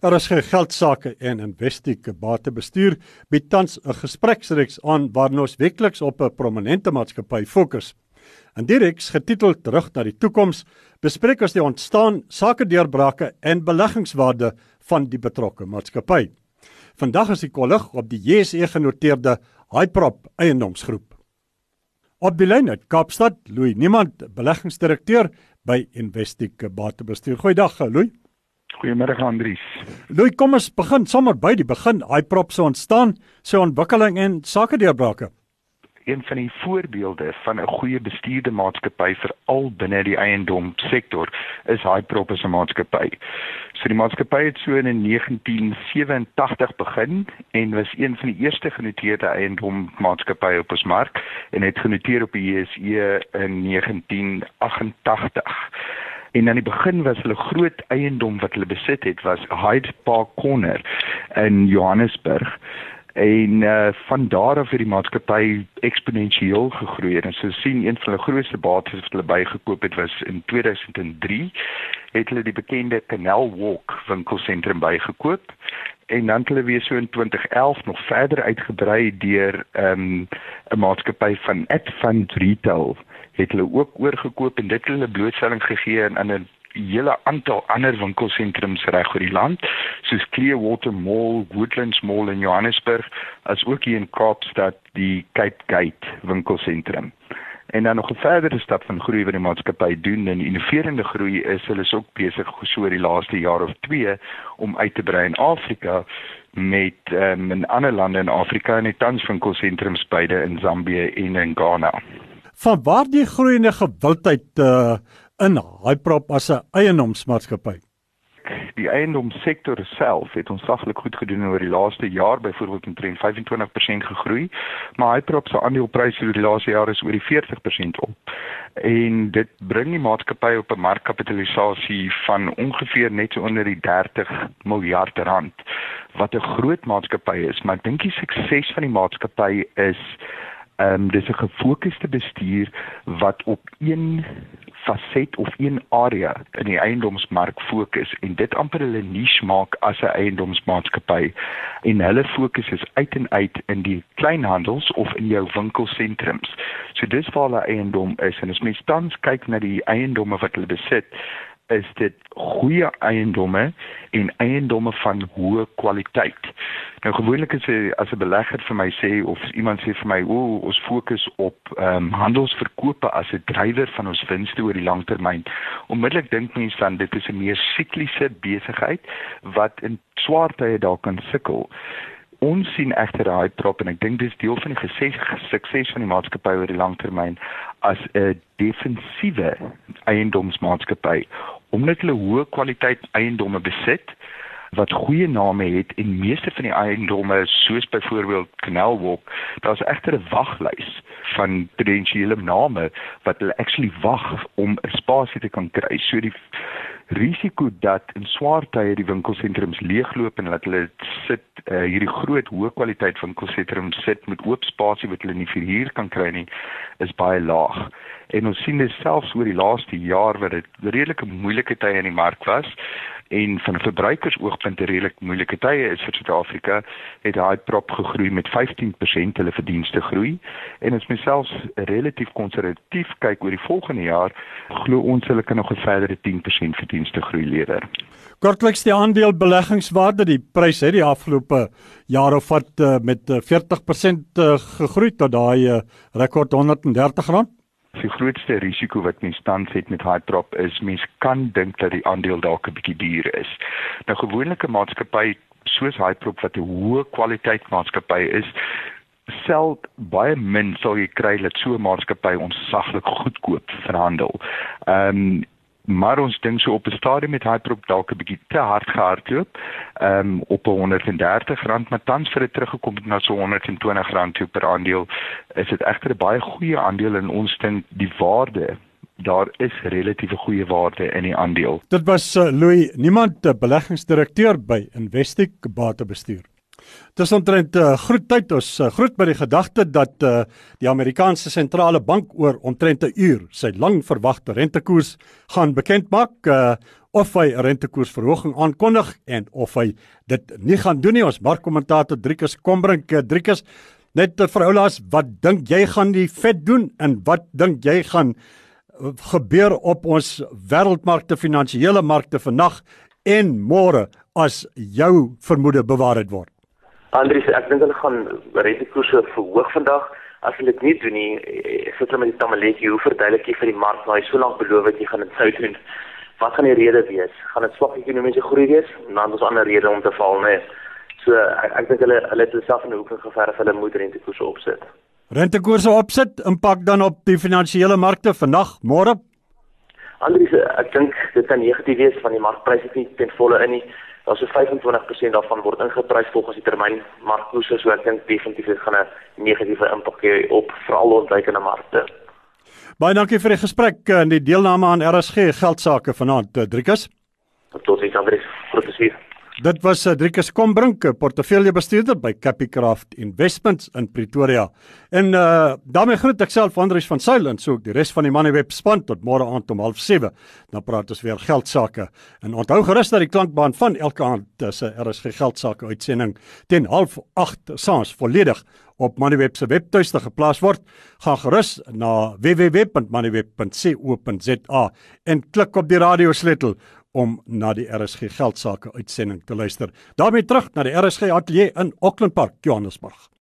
Daar is geld sake en Investec batebestuur bied tans 'n gespreksreeks aan waarin ons weekliks op 'n prominente maatskappy fokus. In die reeks getiteld Terug na die toekoms bespreek ons die ontstaan, sake deurbrake en beleggingswaarde van die betrokke maatskappy. Vandag is die kollig op die JSE genoteerde Hyprop eiendomsgroep. Op die lyn uit Kaapstad, Louis Niemand, beleggingsdirekteur by Investec batebestuur. Goeiedag, Louis. Goeiemôre Andries. Louis, kom ons begin sommer by die begin. Hyprop se ontstaan, sy ontwikkeling en sake deurbrake. Een van die voorbeelde van 'n goeie bestuurde maatskappy veral binne die eiendom sektor is Hyprop as 'n maatskappy. So die maatskappy het so in 1987 begin en was een van die eerste genoteerde eiendom maatskappye op ons mark en het genoteer op die JSE in 1988. En aan die begin was hulle groot eiendom wat hulle besit het was Hyde Park Corner in Johannesburg. En uh, van daar af het die maatskappy eksponensieel gegroei en so sien een van hulle grootste bates wat hulle bygekoop het was in 2003 het hulle die bekende Canal Walk winkelsentrum bygekoop. En dan het hulle weer so in 2011 nog verder uitgebrei deur um, 'n maatskappy van Adfund Retail het hulle ook oorgekoop en dit hulle blootstelling gegee aan 'n hele aantal ander winkelsentrums reg oor die land soos Clearwater Mall, Woodlands Mall in Johannesburg as ook hier in Kaapstad die Cape Gate winkelsentrum. En dan nog 'n verdere stap van groei wat die maatskappy doen en innoverende groei is hulle is ook besig so oor die laaste jaar of 2 om uit te brei in Afrika met um, in ander lande in Afrika en tans winkelsentrums beide in Zambië en in Ghana van waar die groeiende gewildheid uh, in Hyprop as 'n eiendomsmaatskappy. Die eiendomssektor self het ons saglik goed gedoen oor die laaste jaar, byvoorbeeld omtrent 25% gegroei, maar Hyprop se aandelepryse oor die laaste jaar is oor die 40% op. En dit bring die maatskappy op 'n markkapitalisasie van ongeveer net so onder die 30 miljard rand, wat 'n groot maatskappy is, maar ek dink die sukses van die maatskappy is Ehm um, dis 'n gefokusde bestuur wat op een faset of een area in die eiendomsmark fokus en dit amper hulle niche maak as 'n eiendomsmaatskappy en hulle fokus is uit en uit in die kleinhandels of in jou winkelsentrums. So dis waar hulle eiendom is en as mens tans kyk na die eiendomme wat hulle besit, is dit goeie eiendomme en eiendomme van hoë kwaliteit. Nou gewoonlik as 'n as 'n belegger vir my sê of iemand sê vir my, "O, ons fokus op ehm um, handelsverkope as 'n drywer van ons winste oor die lang termyn." Onmiddellik dink mense dan dit is 'n meer sikliese besigheid wat in swaar tye dalk kan sukkel ons sien egter daai drop en ek dink dis deel van die gesig sukses van die maatskappy oor die lang termyn as 'n defensiewe eiendomsmaatskappy omdat hulle hoë kwaliteit eiendomme besit wat goeie name het en meeste van die eiendomme soos byvoorbeeld Canal Walk daar's egter 'n waglys van potensiële name wat hulle actually wag om 'n spasie te kan kry. So die risiko dat in swaar tye die winkelsentrums leegloop en dat hulle sit uh, hierdie groot hoë kwaliteit winkelsentrums sit met oop spasie wat hulle nie vir huur kan kry nie is baie laag. En ons sien dit selfs oor die laaste jaar wat dit redelike moeilike tye in die mark was en van 'n verbruikersoogpunt 'n redelik moeilike tye is vir Suid-Afrika het daai prop gegroei met 15% hulle verdienste groei en as mens selfs relatief konservatief kyk oor die volgende jaar glo ons hulle kan nog 'n verdere 10% verdienste groei lewer. Kortliks die aandeel beleggingswaarde die prys het die afgelope jaar of wat uh, met 40% uh, gegroei tot daai rekord 130 rand Die grootste risiko wat mens tans het met Hyprop is mens kan dink dat die aandeel dalk 'n bietjie duur is. Nou gewoonlike maatskappy soos Hyprop wat 'n hoë kwaliteit maatskappy is, sel baie min sou jy kry dat so 'n maatskappy ons saglik goedkoop verhandel. Ehm um, maar ons dink so op 'n stadium met Hyprop dalk 'n bietjie te hard gehardloop um, op 130 rand maar tans vir dit teruggekom het na so 120 rand toe per aandeel is dit egter 'n baie goeie aandeel en ons dink die waarde daar is relatief goeie waarde in die aandeel. Dit was uh, Louis, niemand beleggingsdirekteur by Investec Batebestuur. Dis omtrent uh, groet tyd ons uh, groet by die gedagte dat uh, die Amerikaanse sentrale bank oor omtrent 'n uur sy lang verwagte rentekoers gaan bekend maak uh, of hy 'n rentekoersverhoging aankondig en of hy dit nie gaan doen nie. Ons markkommentator Driekus Kombrink, Driekus, net vir oulaas, wat dink jy gaan die Fed doen en wat dink jy gaan gebeur op ons wêreldmarkte, finansiële markte vannag en môre as jou vermoede bewaar het word? Andries, ek dink hulle gaan rentekoerse verhoog vandag. As hulle dit nie doen nie, ek sit hulle met die tamaletjie, hoe verduidelik jy vir die mark nou so lank beloof het jy gaan dit sou doen? Wat gaan die rede wees? Gaan dit swak ekonomiese groei wees? Dan is ander rede om te val, nee. So ek, ek dink hulle hulle het self in 'n hoek geverf, hulle moet rentekoerse opsit. Rentekoerse opsit impak dan op die finansiële markte vandag, môre? Andries, ek dink dit kan negatief wees van die markpryse nie ten volle in nie. Daar so 25% daarvan word ingeprys volgens die termyn markkoerse, so ek dink definitief dit gaan 'n negatiewe impak hê op veral ontwykende markte. Baie dankie vir die gesprek en die deelname aan RSG geldsaake vanaand, Driekus. Tot sien Andries. Professor Dit was Driekus Kombrink, portefeuljebestuurder by Capicraft Investments in Pretoria. En uh daarmee groet ek self Andrius van Sail en so ook die res van die Moneyweb span tot môre aand om 07:30. Dan praat ons weer geld sake. En onthou gerus dat die klankbaan van elke aand se RSG geld sake uitsending teen 08:30 saans volledig op Moneyweb se webtuiste geplaas word. Gaan gerus na www.moneyweb.co.za en klik op die radiosleutel om na die RSG geldsaake uitsending te luister. daarmee terug na die RSG ateljee in Auckland Park, Johannesburg.